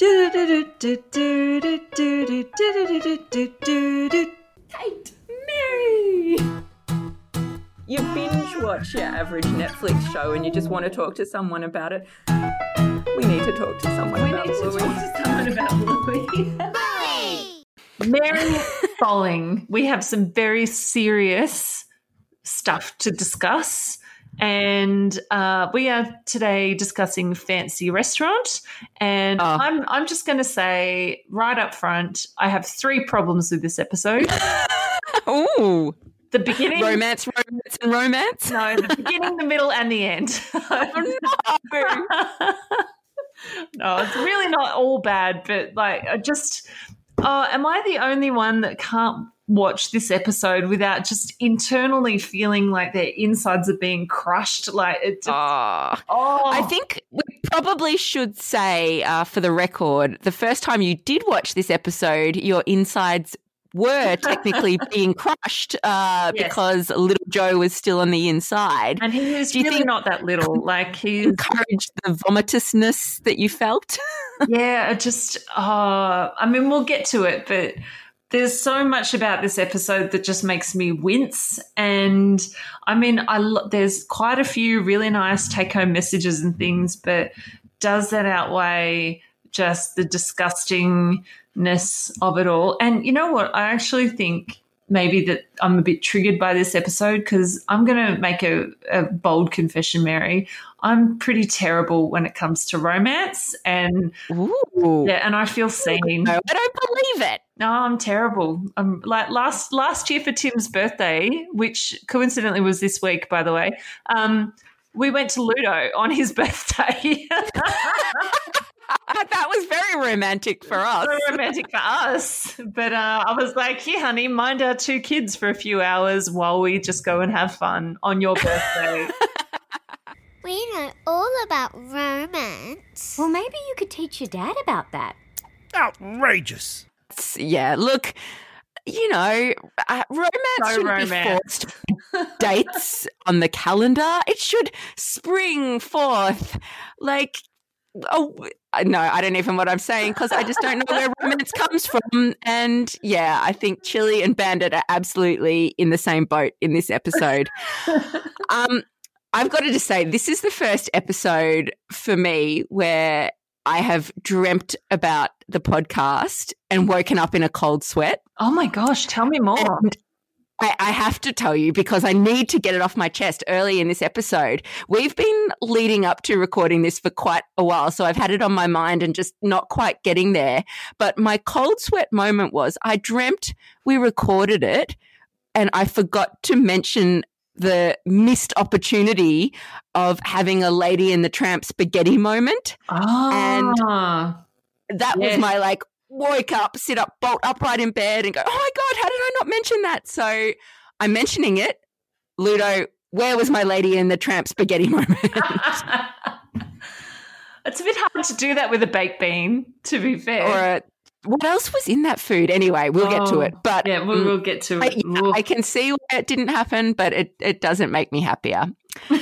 Kate, Mary. You binge watch your average Netflix show and you just want to talk to someone about it. We need to talk to someone We about it. We need to Bluey. talk to someone about Bluey. Mary Bowling, we have some very serious stuff to discuss. And uh, we are today discussing fancy restaurant. And Oh. I'm I'm just going to say right up front, I have three problems with this episode. Ooh, The beginning, romance, romance, and romance. no, the beginning, the middle, and the end. Oh, no, it's really not all bad, but like, I just, uh, am I the only one that can't watch this episode without just internally feeling like their insides are being crushed? Like, it just, Oh. oh, I think we probably should say, uh, for the record, the first time you did watch this episode, your insides were technically being crushed uh, Yes. because little Joe was still on the inside. and he is Do you really think- not that little. Like, he Encouraged the vomitousness that you felt. yeah, it just, uh, I mean, we'll get to it, but there's so much about this episode that just makes me wince. And I mean, I lo- there's quite a few really nice take home messages and things, but does that outweigh just the disgustingness of it all? And you know what? I actually think maybe that I'm a bit triggered by this episode because I'm going to make a, a bold confession, Mary. I'm pretty terrible when it comes to romance, and Ooh. yeah, and I feel seen. No, I don't believe it. No, I'm terrible. Um, like last last year for Tim's birthday, which coincidentally was this week, by the way. Um, we went to Ludo on his birthday. that was very romantic for us. so romantic for us. But uh, I was like, "Here, honey, mind our two kids for a few hours while we just go and have fun on your birthday." We know all about romance. Well, maybe you could teach your dad about that. Outrageous. Yeah, look, you know, uh, romance So shouldn't romance. be forced dates on the calendar. It should spring forth like. Oh no, I don't even know what I'm saying because I just don't know where romance comes from. And yeah, I think Chili and Bandit are absolutely in the same boat in this episode. um, I've got to just say, this is the first episode for me where I have dreamt about the podcast and woken up in a cold sweat. oh my gosh, tell me more. I, I have to tell you because I need to get it off my chest early in this episode. We've been leading up to recording this for quite a while, so I've had it on my mind and just not quite getting there. But my cold sweat moment was I dreamt we recorded it and I forgot to mention the missed opportunity of having a lady in the tramp spaghetti moment. Oh, That Yes. was my like wake up, sit up, bolt upright in bed and go, oh my God, how did I not mention that? So I'm mentioning it. Ludo, where was my lady in the tramp spaghetti moment? it's a bit hard to do that with a baked bean, to be fair. or uh, what else was in that food? Anyway, we'll get to Oh, it. But yeah, we'll, we'll get to I, it. yeah, I can see why it didn't happen, but it, it doesn't make me happier.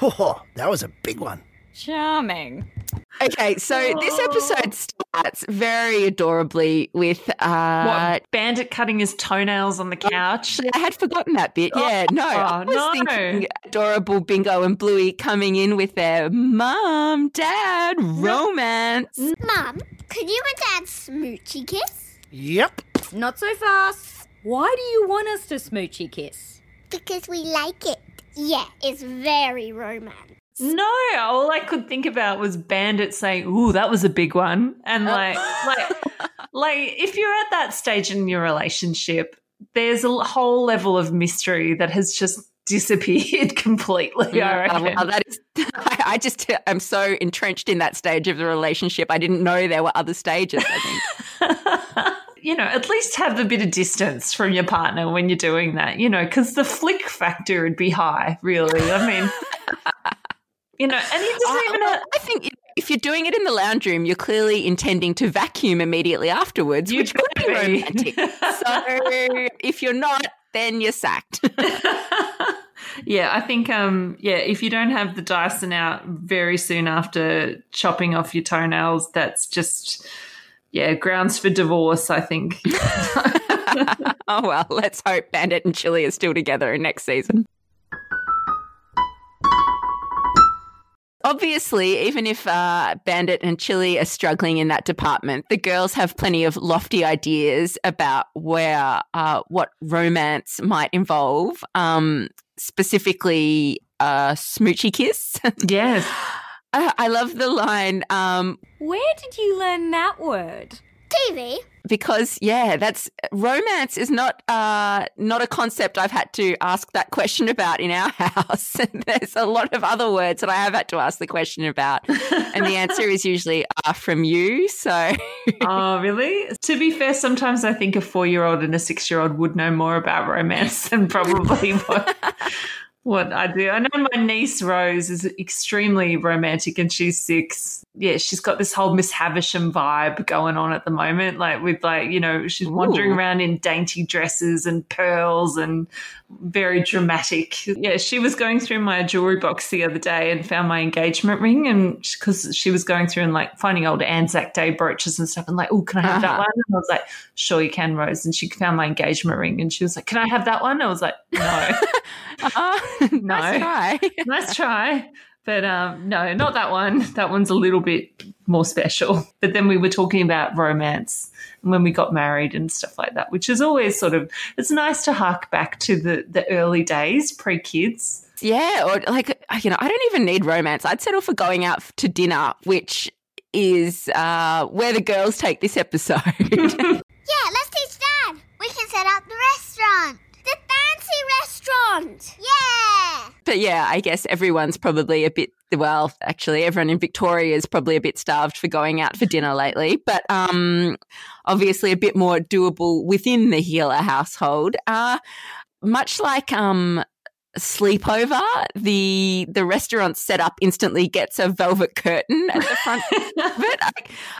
Oh, that was a big one. Charming. Okay, so this episode starts very adorably with uh, what bandit cutting his toenails on the couch? I had forgotten that bit. Yeah, no. I Oh, was no. thinking adorable Bingo and Bluey coming in with their mom, dad, romance. Mum, could you and Dad smoochy kiss? Yep. Not so fast. Why do you want us to smoochy kiss? Because we like it. Yeah, it's very romance. No, all I could think about was Bandit saying, "Ooh, that was a big one," and like, like, like if you're at that stage in your relationship, there's a whole level of mystery that has just disappeared completely. I Uh, reckon. that is, I, I just am so entrenched in that stage of the relationship. I didn't know there were other stages. I think. you know, at least have a bit of distance from your partner when you're doing that, you know, because the flick factor would be high, really. I mean, you know, and he doesn't I, even have, I think if you're doing it in the lounge room, you're clearly intending to vacuum immediately afterwards, You which could be be. romantic. so if you're not, then you're sacked. yeah, I think um yeah, if you don't have the Dyson out very soon after chopping off your toenails, that's just yeah, grounds for divorce, I think. oh well, let's hope Bandit and Chili are still together in next season. Obviously, even if uh, Bandit and Chili are struggling in that department, the girls have plenty of lofty ideas about where uh, what romance might involve. Um, specifically, a smoochy kiss. yes. I I love the line. Um, Where did you learn that word? TV. Because yeah, that's romance is not uh not a concept I've had to ask that question about in our house. There's a lot of other words that I have had to ask the question about, and the answer is usually uh, from you. So oh, really? To be fair, sometimes I think a four year old and a six year old would know more about romance than probably what. What I do. I know my niece Rose is extremely romantic and she's six. Yeah, she's got this whole Miss Havisham vibe going on at the moment. Like with like, you know, she's wandering Ooh. around in dainty dresses and pearls and very dramatic. Yeah, she was going through my jewelry box the other day and found my engagement ring, and because she was going through and like finding old Anzac Day brooches and stuff, and like, oh, can I have that Uh-huh. one? And I was like, sure, you can, Rose. And she found my engagement ring, and she was like, can I have that one? I was like, no, uh, nice try. nice try. But um, no, not that one. That one's a little bit more special. But then we were talking about romance when we got married and stuff like that, which is always sort of it's nice to hark back to the the early days, pre kids. Yeah, or like you know, I don't even need romance. I'd settle for going out to dinner, which is uh, where the girls take this episode. Yeah, let's teach Dad. We can set up the restaurant. Fancy restaurant. Yeah. But yeah, I guess everyone's probably a bit well, actually everyone in Victoria is probably a bit starved for going out for dinner lately, but um obviously a bit more doable within the Heeler household. Uh much like um sleepover, the the restaurant setup instantly gets a velvet curtain at the front of it.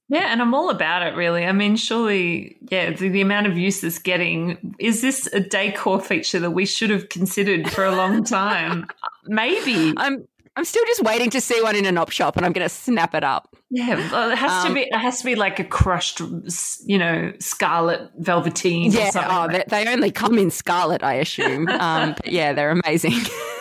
Yeah, and I'm all about it, really. I mean, surely, yeah, the, the amount of use it's getting is this a decor feature that we should have considered for a long time? Maybe. I'm I'm still just waiting to see one in an op shop and I'm going to snap it up. Yeah, well, it has to Um, be. It has to be like a crushed, you know, scarlet velveteen. or Yeah, something oh, like they, they only come in scarlet, I assume. Um, but yeah, they're amazing.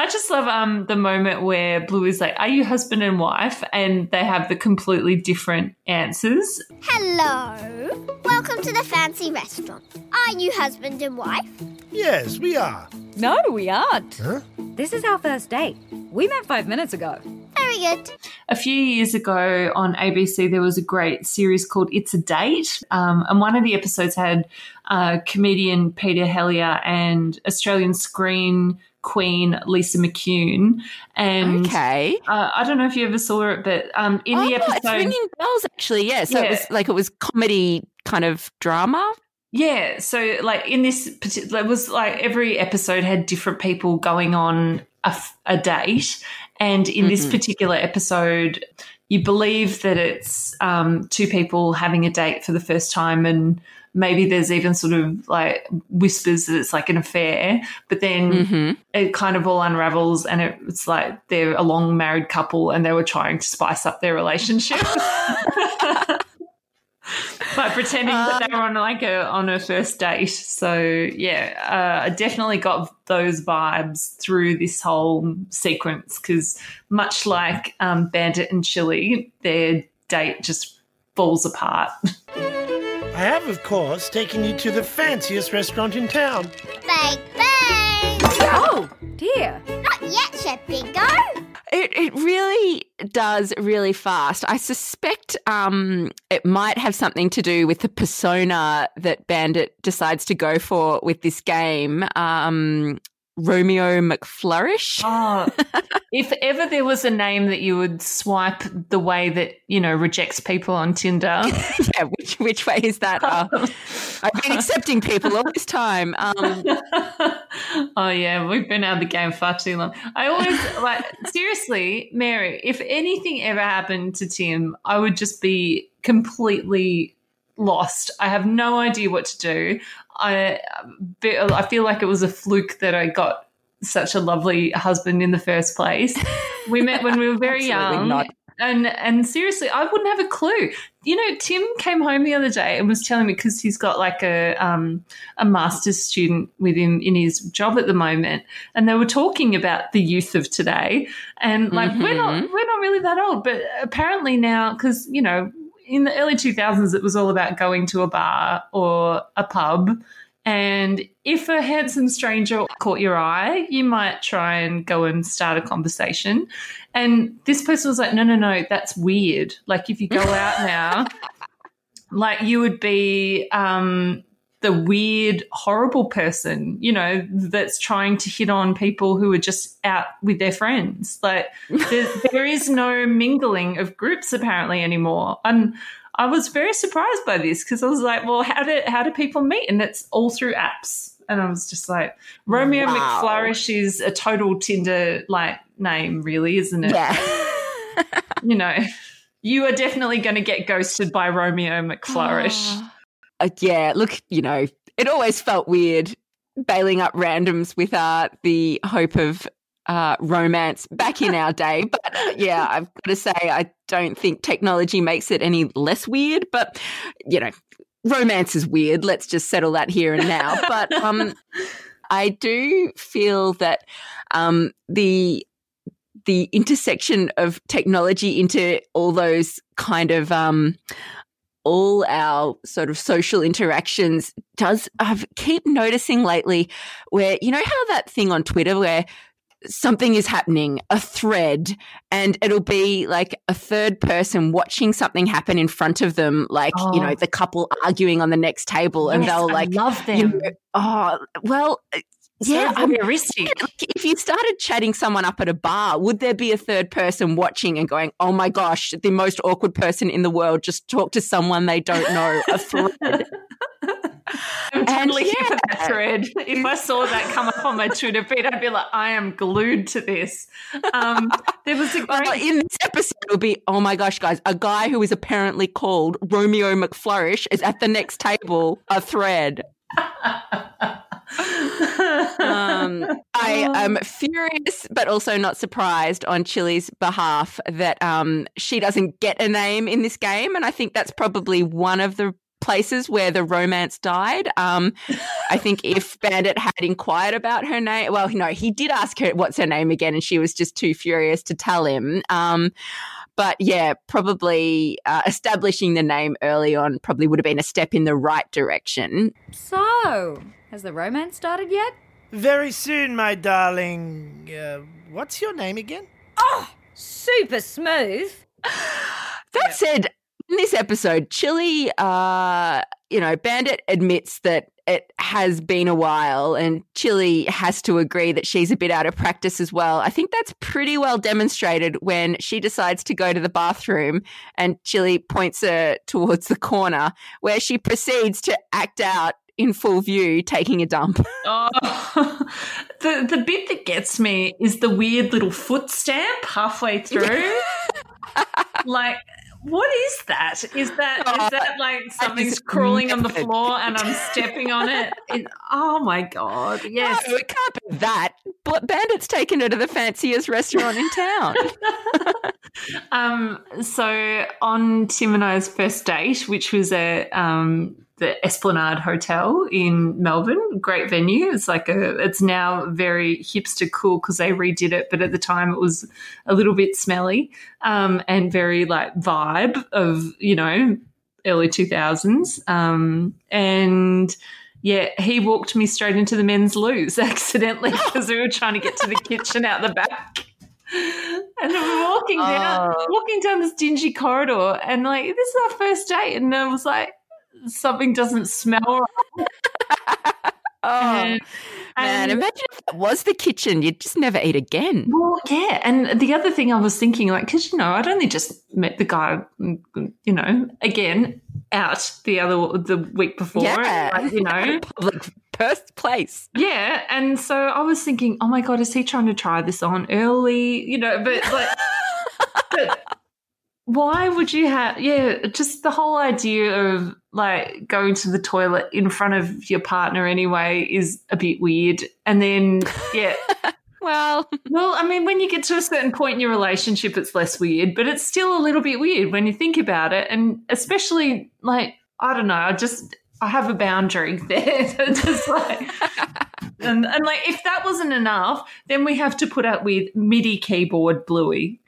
I just love um the moment where Blue is like, "Are you husband and wife?" and they have the completely different answers. Hello. Welcome to the fancy restaurant. Are you husband and wife? Yes, we are. No, we aren't. Huh? This is our first date. We met five minutes ago. Very good. A few years ago on ABC, there was a great series called It's a Date. Um, and one of the episodes had uh, comedian Peter Hellier and Australian screen queen Lisa McCune. And okay. uh, I don't know if you ever saw it, but um, in the oh, it's episode. ringing bells, actually. Yeah. So it was like it was comedy kind of drama. Yeah, so like in this particular, it was like every episode had different people going on a, f- a date, and in this Mhm. particular episode, you believe that it's um, two people having a date for the first time, and maybe there's even sort of like whispers that it's like an affair, but then hmm it kind of all unravels, and it, it's like they're a long married couple, and they were trying to spice up their relationship. by pretending that they were on like a on a first date. So yeah, uh, I definitely got those vibes through this whole sequence because much like um, Bandit and Chili, their date just falls apart. I have, of course, taken you to the fanciest restaurant in town. Bang, bang. Oh, dear. Not yet, Chef Bingo. It it really does really fast. I suspect um, it might have something to do with the persona that Bandit decides to go for with this game. Um, Romeo McFlourish. Oh, if ever there was a name that you would swipe the way that you know rejects people on Tinder, yeah, which which way is that? Uh, I've been accepting people all this time. Um, oh yeah, we've been out of the game far too long. I always like seriously, Mary. If anything ever happened to Tim, I would just be completely lost. I have no idea what to do. I I feel like it was a fluke that I got such a lovely husband in the first place. We met when we were very young. not. And and seriously, I wouldn't have a clue. You know, Tim came home the other day and was telling me because he's got like a um, a master's student with him in his job at the moment, and they were talking about the youth of today. And like we're not we're not really that old, but apparently now because you know in the early two thousands it was all about going to a bar or a pub. And if a handsome stranger caught your eye, you might try and go and start a conversation. And this person was like, no, no, no, that's weird. Like, if you go out now, like you would be um, the weird, horrible person, you know, that's trying to hit on people who are just out with their friends. Like, there, there is no mingling of groups apparently anymore. And I was very surprised by this because I was like, well, how do how do people meet? And it's all through apps. And I was just like, Romeo Wow. McFlourish is a total Tinder like name, really, isn't it? Yeah. You know, you are definitely going to get ghosted by Romeo McFlourish. Ah. Uh, yeah, look, you know, it always felt weird bailing up randoms with uh, the hope of uh, romance back in our day. But uh, yeah, I've got to say, I don't think technology makes it any less weird. But, you know, romance is weird. Let's just settle that here and now. But um, I do feel that um, the the intersection of technology into all those kind of um, all our sort of social interactions does I've keep noticing lately where you know how that thing on Twitter where something is happening, a thread, and it'll be like a third person watching something happen in front of them, like, you Oh. know, the couple arguing on the next table, and Yes, they'll like, love you them. know, oh, well, yeah, so I'm like, if you started chatting someone up at a bar, would there be a third person watching and going, "Oh my gosh, the most awkward person in the world just talked to someone they don't know"? A thread. I'm totally here for that thread. If I saw that come up on my Twitter feed, I'd be like, I am glued to this. Um, there was a Well, in this episode, it'll be, "Oh my gosh, guys, a guy who is apparently called Romeo McFlourish is at the next table." A thread. Um, I am furious, but also not surprised on Chili's behalf that um, she doesn't get a name in this game, and I think that's probably one of the places where the romance died. Um, I think if Bandit had inquired about her name, well, no, he did ask her what's her name again, and she was just too furious to tell him. Um, but yeah, probably uh, establishing the name early on probably would have been a step in the right direction. So, has the romance started yet? Very soon, my darling. Uh, what's your name again? Oh, super smooth. That said, in this episode, Chili, uh, you know, Bandit admits that it has been a while, and Chili has to agree that she's a bit out of practice as well. I think that's pretty well demonstrated when she decides to go to the bathroom and Chili points her towards the corner where she proceeds to act out in full view taking a dump. Oh, the the bit that gets me is the weird little foot stamp halfway through. like, what is that? Is that is that like something's crawling on the floor and I'm stepping on it? It- oh my god! Yes, No, it can't be that. But Bandit's taken her to the fanciest restaurant in town. Um, so on Tim and I's first date, which was a um, the Esplanade Hotel in Melbourne, great venue. It's like a, it's now very hipster cool because they redid it, but at the time it was a little bit smelly um, and very like vibe of you know early two thousands. Um, and yeah, he walked me straight into the men's loos accidentally because we were trying to get to the kitchen out the back. And we were walking down, Oh. walking down this dingy corridor, and like this is our first date, and I was like, something doesn't smell right. Oh, And- man, and- imagine if that was the kitchen. You'd just never eat again. Well, yeah, and the other thing I was thinking, like, because you know, I'd only just met the guy, you know, again out the other the week before, Yeah. like, you know, Public first place. yeah, and so I was thinking, oh my god, is he trying to try this on early? You know, but like, but why would you have yeah just the whole idea of like going to the toilet in front of your partner anyway is a bit weird. And then yeah. Well, well i mean when you get to a certain point in your relationship it's less weird but it's still a little bit weird when you think about it. And especially like i don't know i just i have a boundary there just like and, and like if that wasn't enough then we have to put up with midi keyboard bluey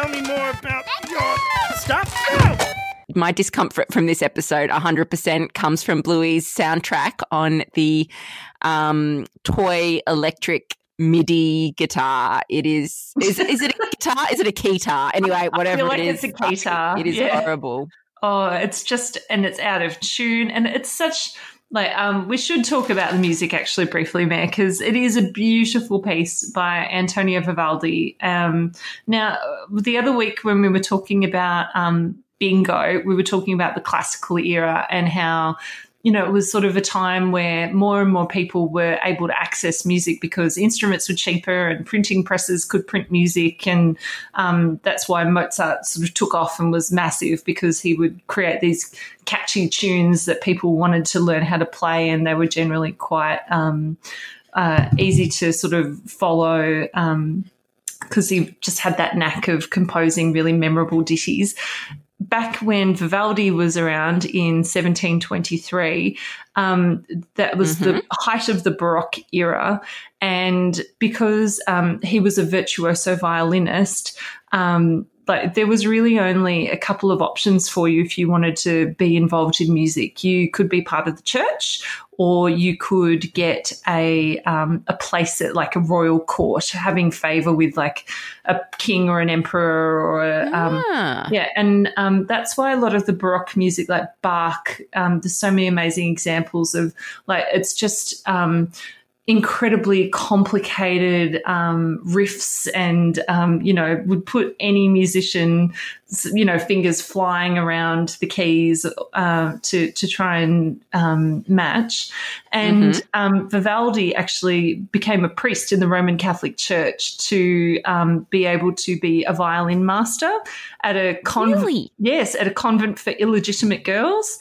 tell me more about your stuff. My discomfort from this episode 100% comes from Bluey's soundtrack on the um, toy electric MIDI guitar. It is is is it a guitar? Is it a keytar? Anyway, whatever like it is, it's a keytar. It is Yeah. horrible. Oh, it's just and it's out of tune and it's such like um we should talk about the music actually briefly, Mary, because it is a beautiful piece by Antonio Vivaldi. Um now the other week when we were talking about um bingo, we were talking about the classical era and how you know, it was sort of a time where more and more people were able to access music because instruments were cheaper and printing presses could print music. And um, that's why Mozart sort of took off and was massive because he would create these catchy tunes that people wanted to learn how to play. And they were generally quite um, uh, easy to sort of follow. Um, because he just had that knack of composing really memorable ditties back when Vivaldi was around in 1723, um, that was the height of the Baroque era. And because um, he was a virtuoso violinist, um, like there was really only a couple of options for you if you wanted to be involved in music. You could be part of the church, or you could get a um, a place at like a royal court, having favor with like a king or an emperor or a, um, Ah. yeah, and um, that's why a lot of the Baroque music, like Bach, um, there's so many amazing examples of like it's just um, incredibly complicated um, riffs, and um, you know would put any musician, you know, fingers flying around the keys uh, to to try and um, match. And um, Vivaldi actually became a priest in the Roman Catholic Church to um, be able to be a violin master at a convent. Really? Yes, at a convent for illegitimate girls.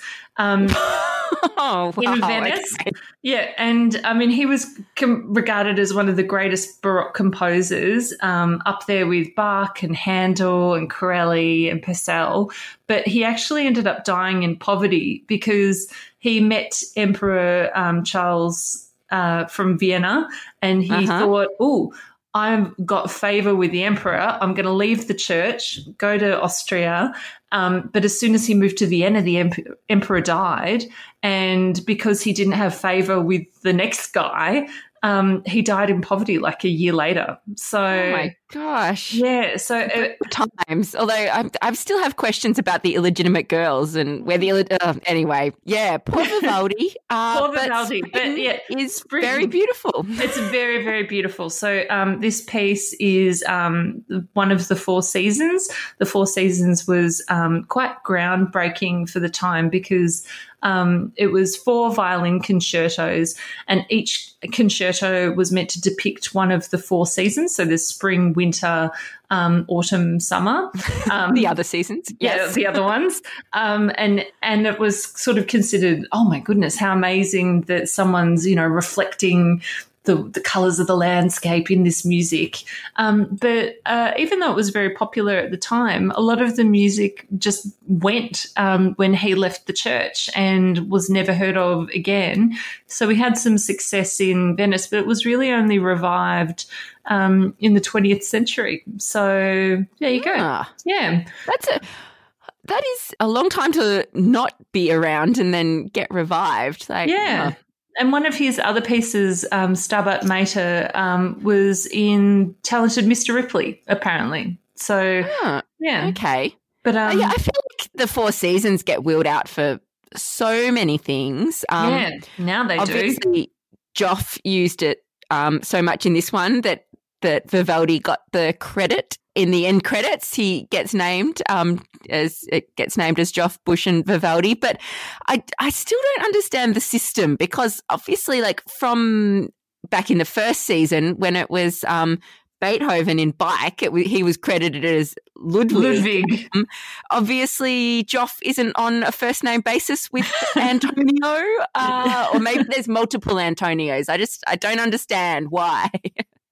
Oh, in Venice. okay. yeah, and I mean, he was com- regarded as one of the greatest Baroque composers, um, up there with Bach and Handel and Corelli and Purcell. But he actually ended up dying in poverty because he met Emperor um, Charles uh, from Vienna, and he Uh-huh. thought, "Oh." I've got favor with the emperor. I'm going to leave the church, go to Austria. Um, but as soon as he moved to Vienna, the emp- emperor died. And because he didn't have favor with the next guy, um, he died in poverty like a year later. So, Oh my gosh. yeah. So, uh, Times. Although I, I still have questions about the illegitimate girls and where the uh, anyway. Yeah, poor Vivaldi. Uh, Poor Vivaldi, but Spring yeah, is Spring. very beautiful. it's very very beautiful so um, this piece is um, one of the four seasons the four seasons was um, quite groundbreaking for the time because um, it was four violin concertos and each concerto was meant to depict one of the four seasons so there's spring winter um, autumn summer um, The other seasons. yeah, the other ones. Um, and and it was sort of considered, oh my goodness, how amazing that someone's you know reflecting the the colors of the landscape in this music. Um, but uh, even though it was very popular at the time, a lot of the music just went um, when he left the church and was never heard of again. So we had some success in Venice, but it was really only revived. Um, in the 20th century. So there you go. Ah, Yeah. that's a that is a long time to not be around and then get revived. Like, Yeah. And one of his other pieces, um, Stabat Mater, um, was in Talented Mr. Ripley, apparently. So, ah, yeah. okay. But um, yeah, I feel like the Four Seasons get wheeled out for so many things. Um, yeah, now they do. Joff used it um, so much in this one that that Vivaldi got the credit, in the end credits, he gets named um, as it gets named as Joff Bush and Vivaldi. But I, I still don't understand the system because obviously, like from back in the first season when it was um, Beethoven in Bike, it, he was credited as Ludwig. Ludwig. Um, obviously, Joff isn't on a first name basis with Antonio, uh, or maybe there's multiple Antonios. I just I don't understand why.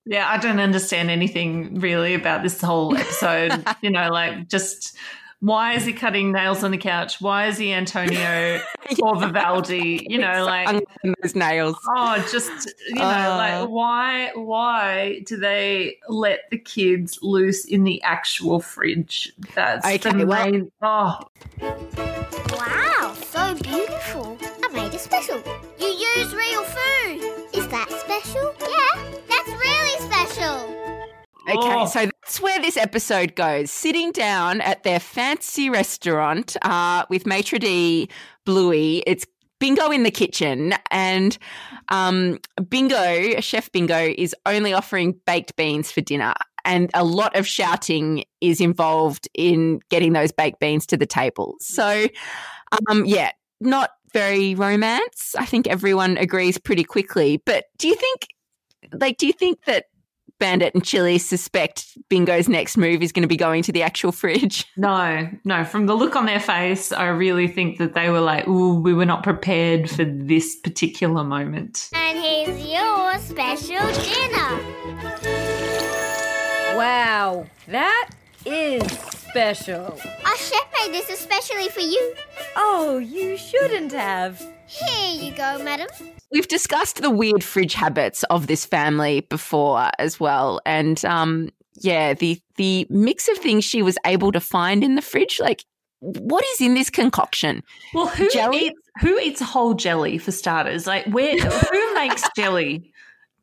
Yeah, I don't understand anything really about this whole episode. you know, like just why is he cutting nails on the couch? Why is he Antonio or Vivaldi? You know, like those nails. oh, just you know, Uh. like why why do they let the kids loose in the actual fridge? That's Okay, the well- main. Oh, Wow, so beautiful. I made it special. You use real food. Is that special? Yeah, that's really special. Okay, Oh. so that's where this episode goes. Sitting down at their fancy restaurant uh, with maitre d' Bluey. It's Bingo in the kitchen, and um, Bingo, Chef Bingo, is only offering baked beans for dinner. And a lot of shouting is involved in getting those baked beans to the table. So, um, yeah, not very romance. I think everyone agrees pretty quickly. But do you think, like, do you think that Bandit and Chili suspect Bingo's next move is going to be going to the actual fridge. no, no. From the look on their face, I really think that they were like, "Ooh, we were not prepared for this particular moment." And here's your special dinner. Wow, that is special. Our chef made this especially for you. Oh, you shouldn't have. Here you go, madam. We've discussed the weird fridge habits of this family before as well, and um, yeah, the the mix of things she was able to find in the fridge, like what is in this concoction? Well, who Jelly? eats who eats whole jelly for starters? Like, where who makes jelly?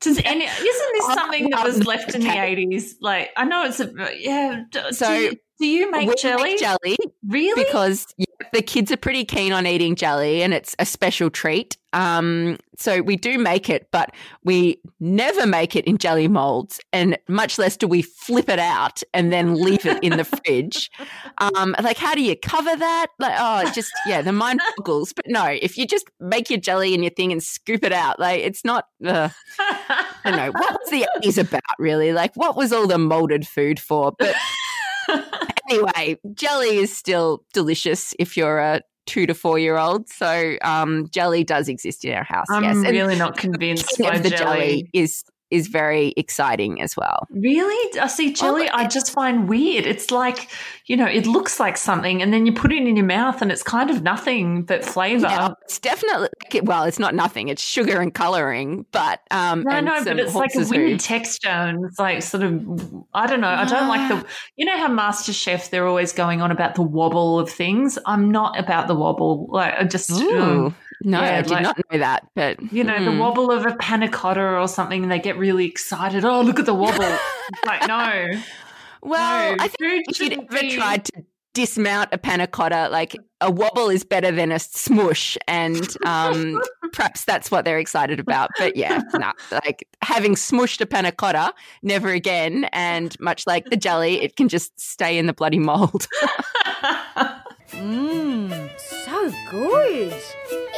Does any isn't this something that was left in the eighties? Like, I know it's a yeah. So, do you, do you make We jelly? make jelly Really? because yeah, the kids are pretty keen on eating jelly and it's a special treat. Um, so we do make it, but we never make it in jelly molds, and much less do we flip it out and then leave it in the fridge. Um, like, how do you cover that? Like, oh, just yeah, the mind boggles. But no, if you just make your jelly in your thing and scoop it out, like it's not. Uh, I don't know what was the eighties about, really. Like, what was all the molded food for? But anyway, jelly is still delicious if you're a two to four year old. So um, jelly does exist in our house. I'm yes, And really not convinced king by of the jelly. jelly is is very exciting as well. Really? I see jelly. I just find weird. It's like, you know, it looks like something, and then you put it in your mouth, and it's kind of nothing but flavor. Yeah, it's definitely well, it's not nothing. It's sugar and coloring, but um, No, and no, but it's like a weird texture, and it's like sort of, I don't know. I don't like the, you know how Master Chef they're always going on about the wobble of things. I'm not about the wobble. Like I just, Ooh, um, no, yeah, I did like- not know that. But you know, the hmm. wobble of a panna cotta or something. And they get really excited. Oh, look at the wobble! Like no, Well, no, I think food if you'd shouldn't ever be- tried to dismount a panna cotta, like a wobble is better than a smush, and um, perhaps that's what they're excited about. But yeah, no, like having smushed a panna cotta, never again. And much like the jelly, it can just stay in the bloody mold. Mmm, so good.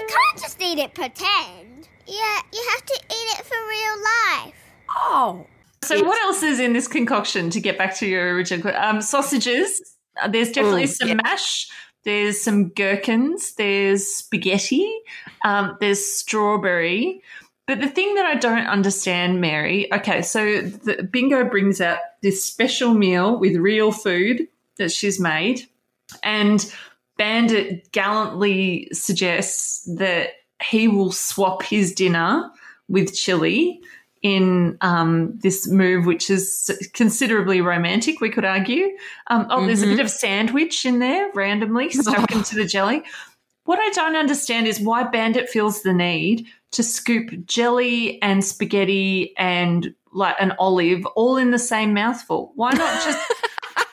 You can't just eat it pretend. Yeah, you have to eat it for real life. Oh, So what else is in this concoction? To get back to your original, que- um, sausages. Uh, there's definitely Ooh, some yeah. mash. There's some gherkins. There's spaghetti. Um, there's strawberry. But the thing that I don't understand, Mary. Okay, so the Bingo brings out this special meal with real food that she's made, and Bandit gallantly suggests that he will swap his dinner with chili in um, this move, which is considerably romantic, we could argue. Um, oh, there's a bit of sandwich in there randomly stuck into the jelly. What I don't understand is why Bandit feels the need to scoop jelly and spaghetti and like an olive all in the same mouthful. Why not just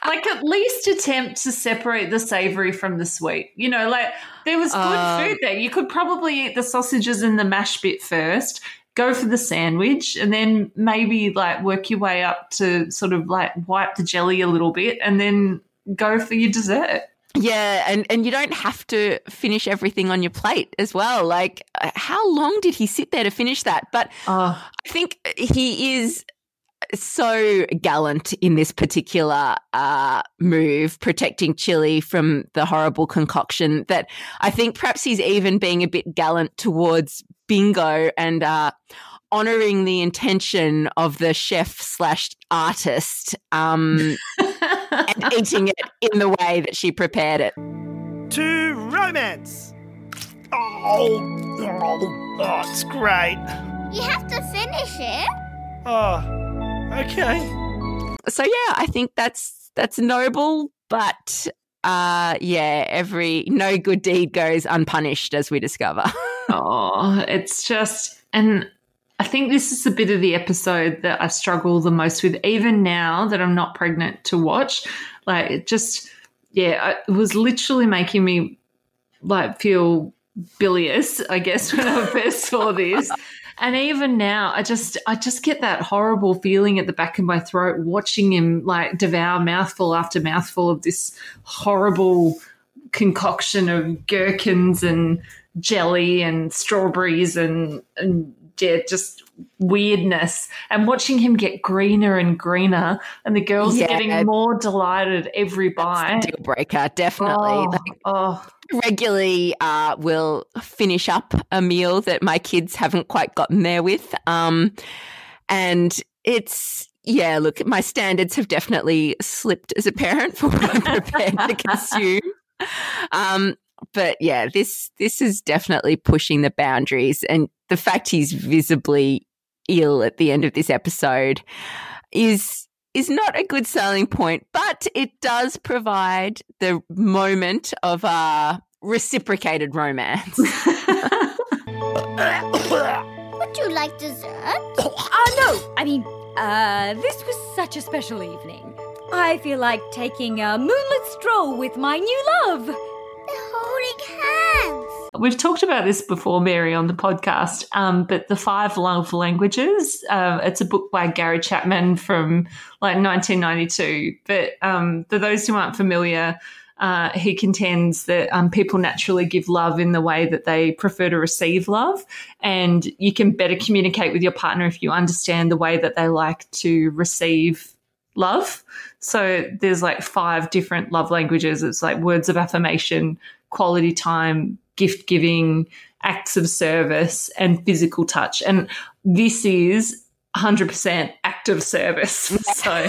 like at least attempt to separate the savory from the sweet? You know, like there was good Uh, food there. You could probably eat the sausages and the mash bit first go for the sandwich and then maybe like work your way up to sort of like wipe the jelly a little bit and then go for your dessert. Yeah, and and you don't have to finish everything on your plate as well. Like, uh, how long did he sit there to finish that? But Oh, I think he is so gallant in this particular uh, move, protecting Chili from the horrible concoction. That I think perhaps he's even being a bit gallant towards Bingo and uh, honoring the intention of the chef slash artist um, and eating it in the way that she prepared it. To romance. Oh, oh, oh, it's great. You have to finish it. Oh, okay. so yeah, I think that's that's noble, but uh yeah, every no good deed goes unpunished as we discover. oh, it's just, and I think this is the bit of the episode that I struggle the most with, even now that I'm not pregnant to watch. Like, it just, yeah, it was literally making me like feel bilious, I guess, when I first saw this. And even now, I just, I just get that horrible feeling at the back of my throat watching him like devour mouthful after mouthful of this horrible concoction of gherkins and jelly and strawberries and, and yeah, just weirdness. And watching him get greener and greener, and the girls Yeah. are getting more delighted every bite. Deal breaker, definitely. Oh, Like, oh, regularly uh, will finish up a meal that my kids haven't quite gotten there with. Um, and it's, yeah, look, my standards have definitely slipped as a parent for what I'm prepared to consume. Um, but yeah, this this is definitely pushing the boundaries, and the fact he's visibly ill at the end of this episode is is not a good selling point, but it does provide the moment of uh, reciprocated romance. Would you like dessert? Oh, no! I mean, uh, this was such a special evening. I feel like taking a moonlit stroll with my new love. They're holding hands. We've talked about this before, Mary, on the podcast, um, but The Five Love Languages, uh, it's a book by Gary Chapman from like 1992. But um, for those who aren't familiar, uh, he contends that um, people naturally give love in the way that they prefer to receive love. And you can better communicate with your partner if you understand the way that they like to receive love. So there's like five different love languages. It's like words of affirmation, quality time, gift giving, acts of service, and physical touch. And this is 100% act of service. So,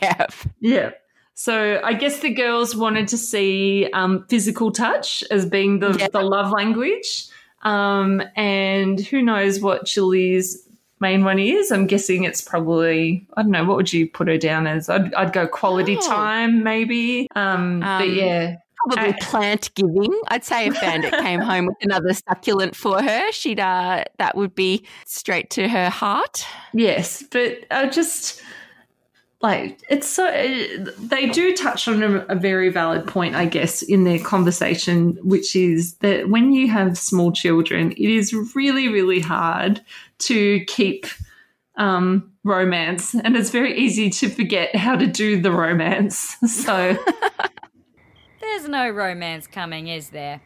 yeah. yeah. So I guess the girls wanted to see um, physical touch as being the, Yeah. the love language. Um, and who knows what Chili's main one is. I'm guessing it's probably, I don't know, what would you put her down as? I'd, I'd go quality Oh. time, maybe. Um, but Um, yeah. Probably I- plant giving. I'd say if Bandit came home with another succulent for her, she'd uh that would be straight to her heart. Yes, but I just like it's so they do touch on a, a very valid point, I guess, in their conversation, which is that when you have small children, it is really, really hard to keep um, romance, and it's very easy to forget how to do the romance. So There's no romance coming, is there?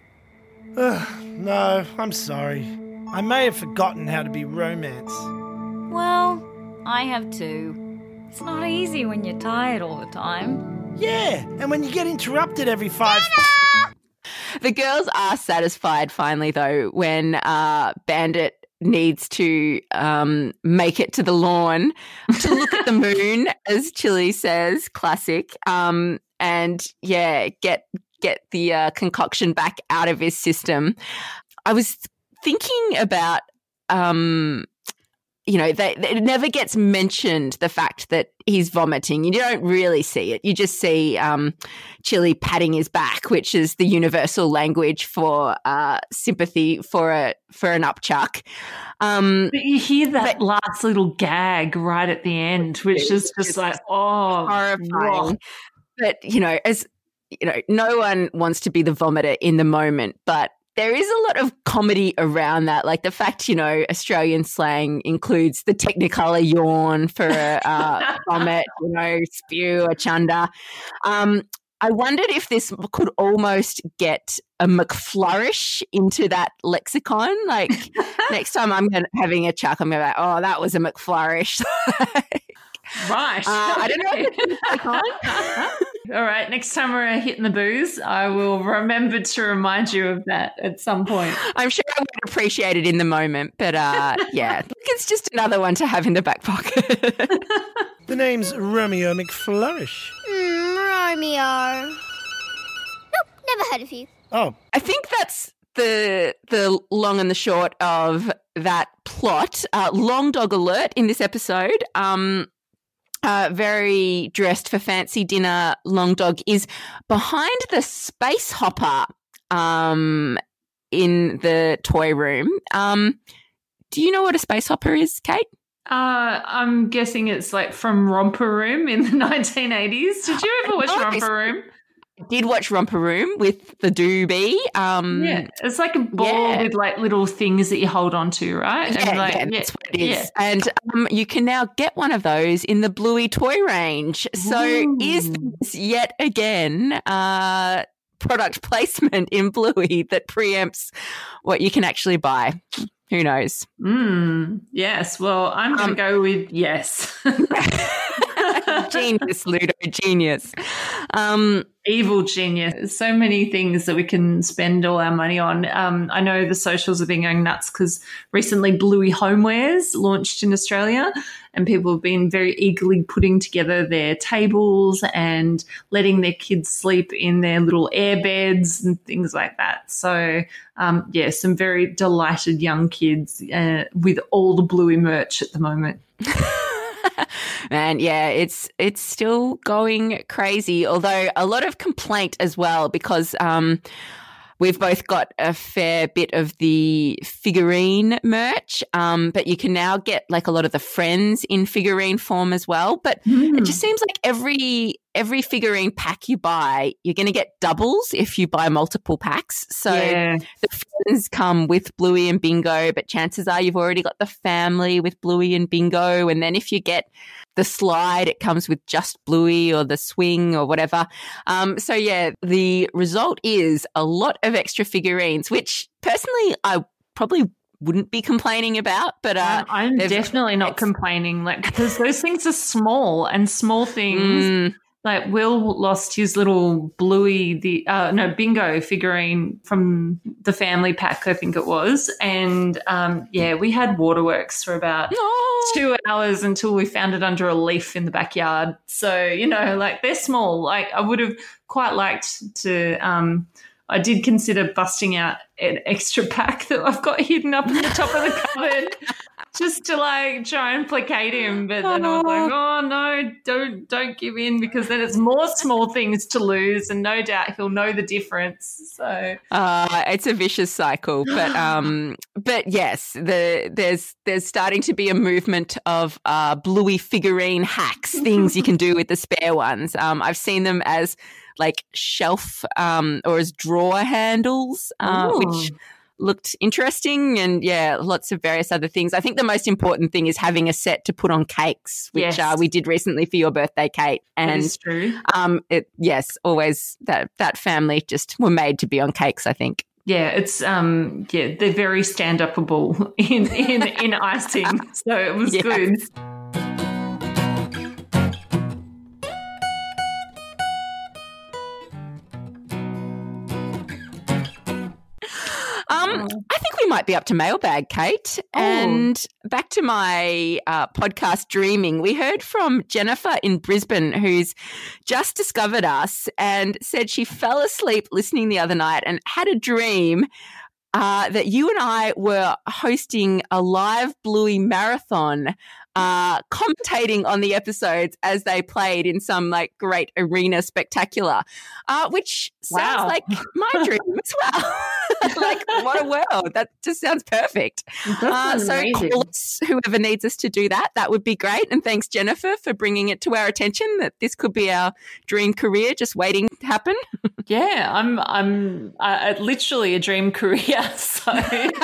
Ugh, no, I'm sorry. I may have forgotten how to be romance. Well, I have too. It's not easy when you're tired all the time. Yeah, and when you get interrupted every five. The girls are satisfied finally, though, when uh, Bandit needs to um, make it to the lawn to look at the moon, as Chili says, classic. Um, and yeah, get get the uh, concoction back out of his system. I was thinking about. Um, you know, they, it never gets mentioned the fact that he's vomiting. You don't really see it. You just see um, Chili patting his back, which is the universal language for uh, sympathy for a for an upchuck. Um, but you hear that But- last little gag right at the end, which is just like, oh, horrifying. But you know, as you know, no one wants to be the vomiter in the moment, but there is a lot of comedy around that. Like the fact, you know, Australian slang includes the Technicolor yawn for a uh, vomit, you know, spew, a chunder. Um, I wondered if this could almost get a McFlourish into that lexicon. Like next time I'm gonna, having a chuck, I'm going to be like, oh, that was a McFlourish. Right. Uh, I don't know if it's icon. All right. Next time we're hitting the booze, I will remember to remind you of that at some point. I'm sure I would appreciate it in the moment, but uh, yeah, it's just another one to have in the back pocket. The name's Romeo McFlourish. Hmm, Romeo. Nope, never heard of you. Oh, I think that's the the long and the short of that plot. Uh, long dog alert in this episode. Um, uh, very dressed for fancy dinner. Long dog is behind the space hopper. Um, in the toy room. Um, do you know what a space hopper is, Kate? Uh, I'm guessing it's like from Romper Room in the 1980s. Did you ever watch Romper Room? Did watch Romper Room with the Do-Bee. Um, Yeah, it's like a ball yeah. with like little things that you hold on to, right? Yeah, like, yeah, that's what it is. And um, you can now get one of those in the Bluey toy range. So is this yet again uh, product placement in Bluey that preempts what you can actually buy? Who knows? Mm, yes. Well, I'm going to Um, go with yes. genius, Ludo, genius. Um, Evil genius. So many things that we can spend all our money on. Um, I know the socials have been going nuts because recently Bluey Homewares launched in Australia, and people have been very eagerly putting together their tables and letting their kids sleep in their little air beds and things like that. So, um, yeah, some very delighted young kids uh, with all the Bluey merch at the moment. Man, yeah, it's it's still going crazy. Although a lot of complaint as well because um, we've both got a fair bit of the figurine merch, um, but you can now get like a lot of the friends in figurine form as well. But it just seems like every every figurine pack you buy, you're going to get doubles if you buy multiple packs. So yeah. the friends come with Bluey and Bingo, but chances are you've already got the family with Bluey and Bingo. And then if you get the slide, it comes with just Bluey or the swing or whatever. Um, so yeah, the result is a lot of extra figurines, which personally I probably wouldn't be complaining about, but uh, I'm, I'm definitely not it's- complaining, like because those things are small and small things. mm, Like Will lost his little Bluey, the uh, no Bingo figurine from the family pack, I think it was, and um, yeah, we had Waterworks for about two hours until we found it under a leaf in the backyard. So you know, like they're small. Like I would have quite liked to. Um, I did consider busting out an extra pack that I've got hidden up in the top of the cupboard. Just to like try and placate him, but then I was like, "Oh no, don't don't give in," because then it's more small things to lose, and no doubt he'll know the difference. So Uh, it's a vicious cycle, but um, but yes, the there's there's starting to be a movement of uh, bluey figurine hacks, things you can do with the spare ones. Um, I've seen them as like shelf um, or as drawer handles, uh, which Ooh. Looked interesting, and yeah, lots of various other things. I think the most important thing is having a set to put on cakes, which Yes. uh, we did recently for your birthday, Kate, and true. um, it yes, always that that family just were made to be on cakes. I think. Yeah, it's um yeah, they're very stand upable in in in icing. So it was Yes. good. Um, I think we might be up to mailbag, Kate. Oh. And back to my uh, podcast dreaming. We heard from Jennifer in Brisbane, who's just discovered us and said she fell asleep listening the other night and had a dream. Uh, that you and I were hosting a live Bluey marathon uh, commentating on the episodes as they played in some like great arena spectacular, uh, which sounds Wow. like my dream as well. like, what a world. That just sounds perfect. Uh, so us, whoever needs us to do that. That would be great. And thanks, Jennifer, for bringing it to our attention that this could be our dream career just waiting to happen. Yeah, I'm I'm uh, literally a dream career. So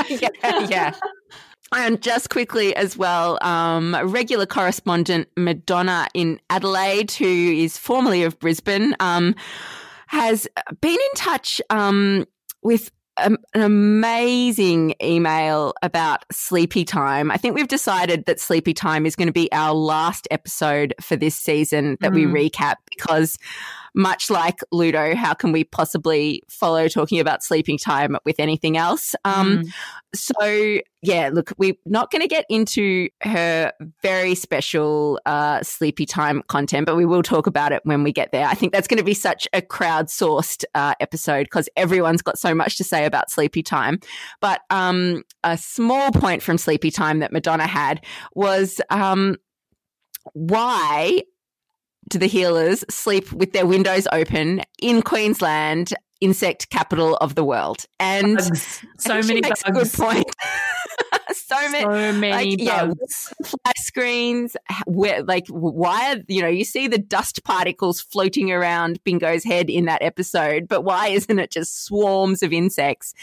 yeah, yeah. And just quickly as well, um, regular correspondent Madonna in Adelaide, who is formerly of Brisbane, um, has been in touch um, with um, an amazing email about Sleepy Time. I think we've decided that Sleepy Time is going to be our last episode for this season that we Mm. recap because much like Ludo, how can we possibly follow talking about sleeping time with anything else? Um, Mm. so yeah, look, we're not going to get into her very special uh, sleepy time content, but we will talk about it when we get there. I think that's going to be such a crowdsourced uh, episode because everyone's got so much to say about sleepy time. But um, a small point from sleepy time that Madonna had was um, why do the Heelers sleep with their windows open in Queensland, insect capital of the world? And Bugs. So many makes bugs. a good point. so many So many like, yeah, bugs. fly screens. Where like why are you know you see the dust particles floating around Bingo's head in that episode, but why isn't it just swarms of insects?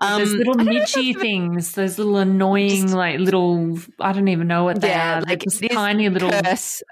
those Um, little know if nichey things, those little annoying, Just- like little, I don't even know what they Yeah, are. They're like tiny little. curse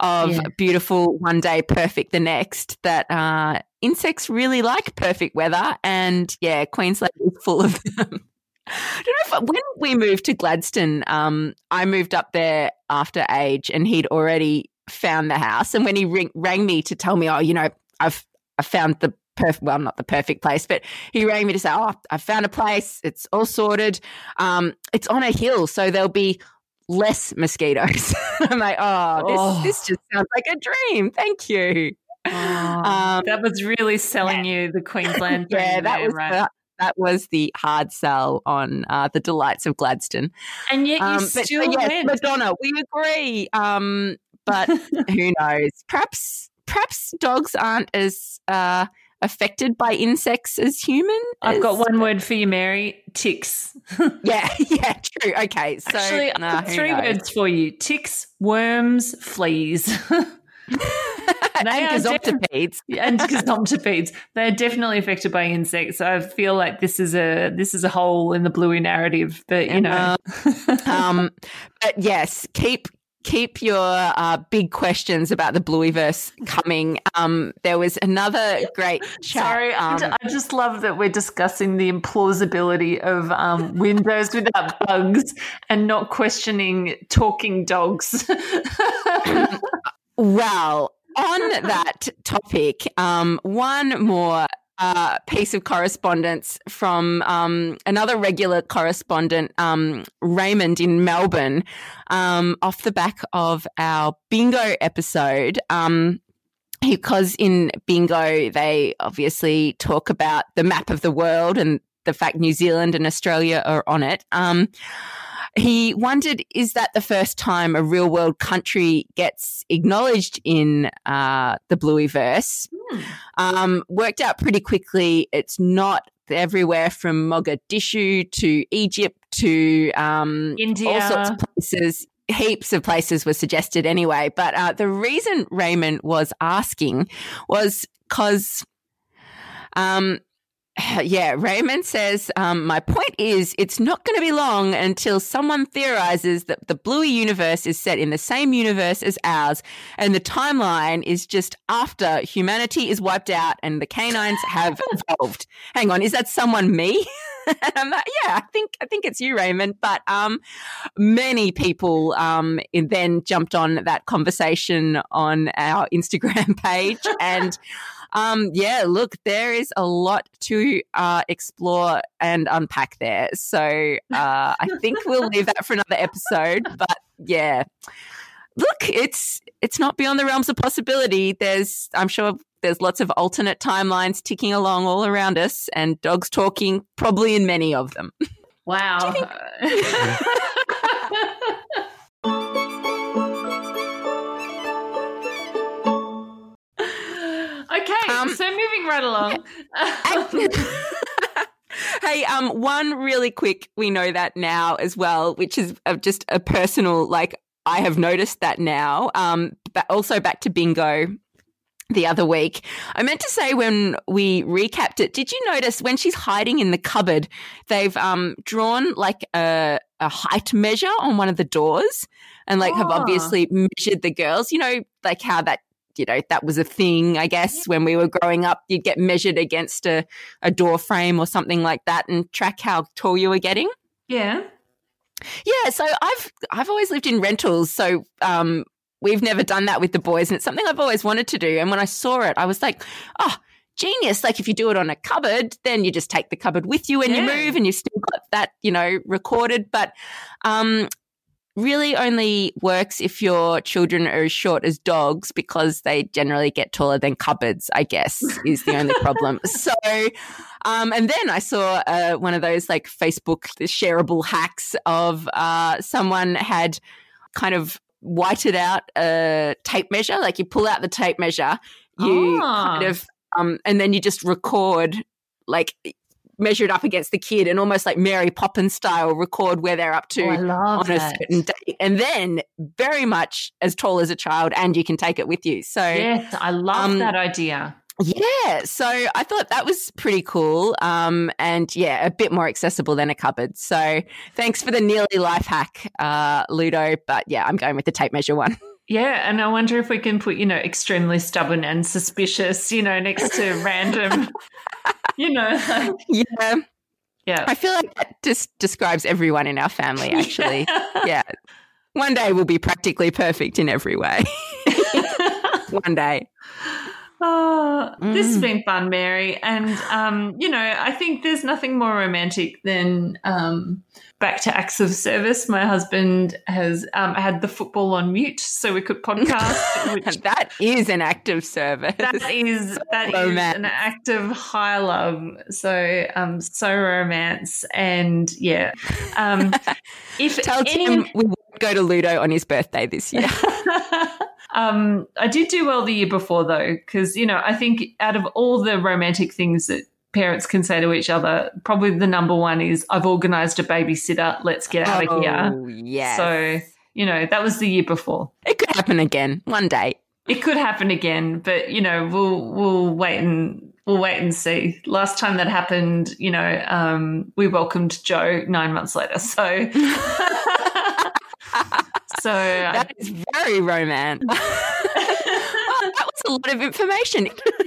of Yeah. beautiful one day, perfect the next. That uh, insects really like perfect weather, and yeah, Queensland is full of them. I don't know if when we moved to Gladstone, um, I moved up there after age, and he'd already found the house. And when he ring, rang me to tell me, oh, you know, I've I found the perfect, well, not the perfect place, but he rang me to say, oh, I found a place. It's all sorted. Um, it's on a hill, so there'll be less mosquitoes. I'm like, oh, this Oh. this just sounds like a dream. Thank you. Oh, Um, that was really selling you the Queensland. yeah, that there, was right. the, that was the hard sell on uh, the delights of Gladstone. and yet you Um, but still yes, went. Madonna, we agree. Um, but who knows? Perhaps perhaps dogs aren't as uh, affected by insects as human. I've got as- one word for you, Mary. Ticks. Yeah, yeah, true. Okay, so Actually, nah, got three knows? words for you: ticks, worms, fleas, and are gazontopeds. and gazontopeds. They're definitely affected by insects. I feel like this is a this is a hole in the bluey narrative. But you know, um, but yes, keep keep your uh, big questions about the Blueyverse coming. Um, there was another great chat. Sorry, I um, I just love that we're discussing the implausibility of um, windows without bugs and not questioning talking dogs. Well, on that topic, um, one more uh, piece of correspondence from um, another regular correspondent, um, Raymond in Melbourne, um, off the back of our bingo episode. Um, because in bingo, they obviously talk about the map of the world and the fact New Zealand and Australia are on it. He wondered, is that the first time a real world country gets acknowledged in uh, the Blueyverse? Um, worked out pretty quickly. It's not everywhere from Mogadishu to Egypt to um, India. all sorts of places. Heaps of places were suggested anyway. But uh, the reason Raymond was asking was because um, yeah, Raymond says, um, My point is, it's not going to be long until someone theorizes that the Bluey universe is set in the same universe as ours, and the timeline is just after humanity is wiped out and the canines have evolved. Hang on, is that someone me? and like, yeah, I think I think it's you, Raymond. But um, many people um, then jumped on that conversation on our Instagram page and. Um, yeah, look, there is a lot to uh, explore and unpack there. So uh, I think we'll leave that for another episode. But yeah, look, it's it's not beyond the realms of possibility. There's, I'm sure, there's lots of alternate timelines ticking along all around us, and dogs talking probably in many of them. wow. Um, so moving right along. hey, um, one really quick, we know that now as well, which is just a personal, like, I have noticed that now. Um, but also back to bingo the other week. I meant to say when we recapped it, did you notice when she's hiding in the cupboard, they've um, drawn like a, a height measure on one of the doors and like have Ah. obviously measured the girls, you know, like how that, you know, that was a thing, I guess, when we were growing up. You'd get measured against a, a door frame or something like that and track how tall you were getting. yeah. Yeah, so I've I've always lived in rentals, so um, we've never done that with the boys, and it's something I've always wanted to do. And when I saw it, I was like, oh, genius! Like if you do it on a cupboard, then you just take the cupboard with you when you move, and you've still got that, you know, recorded. But um, really only works if your children are as short as dogs because they generally get taller than cupboards, I guess, is the only problem. So, um, and then I saw uh, one of those like Facebook shareable hacks of uh, someone had kind of whited out a tape measure. Like you pull out the tape measure, you Ah. kind of, um, and then you just record like measure it up against the kid and almost like Mary Poppins style record where they're up to Oh, on a certain date, and then very much as tall as a child, and you can take it with you. So Yes, I love Um, that idea. yeah, so I thought that was pretty cool, um, and yeah, a bit more accessible than a cupboard. So thanks for the nearly life hack, uh, Ludo. But yeah, I'm going with the tape measure one. Yeah, and I wonder if we can put, you know, extremely stubborn and suspicious, you know, next to random, you know, like, yeah, yeah. I feel like that just describes everyone in our family. Actually, yeah, one day we'll be practically perfect in every way. one day. Oh, this has Mm. been fun, Mary. And, um, you know, I think there's nothing more romantic than um, back to acts of service. My husband has um, had the football on mute so we could podcast, which that is an act of service. that is that is romance. an act of high love. So um, so romance and yeah. Um, if Tell any, Tim we won't go to Ludo on his birthday this year. um, I did do well the year before though, because you know I think out of all the romantic things that parents can say to each other, probably the number one is I've organised a babysitter. Let's get out of here. Oh, yes. So you know that was the year before. it could happen again one day. It could happen again, but you know we'll we'll wait and we'll wait and see. Last time that happened, you know, um, we welcomed Joe nine months later. So. So I That is very romance. Oh, that was a lot of information.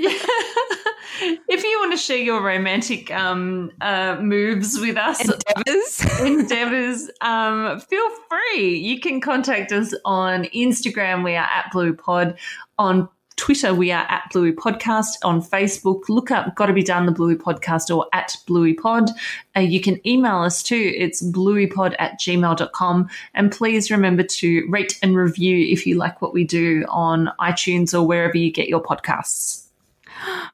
if you want to share your romantic um, uh, moves with us, Endeavors. endeavors, um, feel free. You can contact us on Instagram. We are at Blue Pod. On Twitter, we are at Bluey Podcast. On Facebook, look up Gotta Be Done, the Bluey Podcast, or at Bluey Pod. Uh, you can email us too. It's blueypod at gmail.com. And please remember to rate and review if you like what we do on iTunes or wherever you get your podcasts.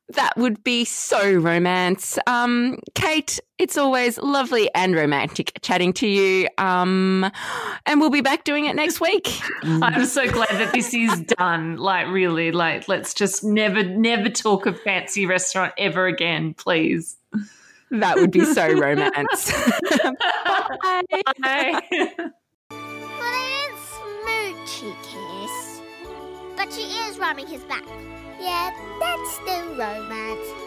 That would be so romance. Um, Kate, it's always lovely and romantic chatting to you. Um, and we'll be back doing it next week. I'm so glad that this is done. Like, really, like, let's just never, never talk of fancy restaurant ever again, please. That would be so romance. Bye. Bye. Well, they didn't smoochy kiss. But she is rubbing his back. Yeah, that's still romance.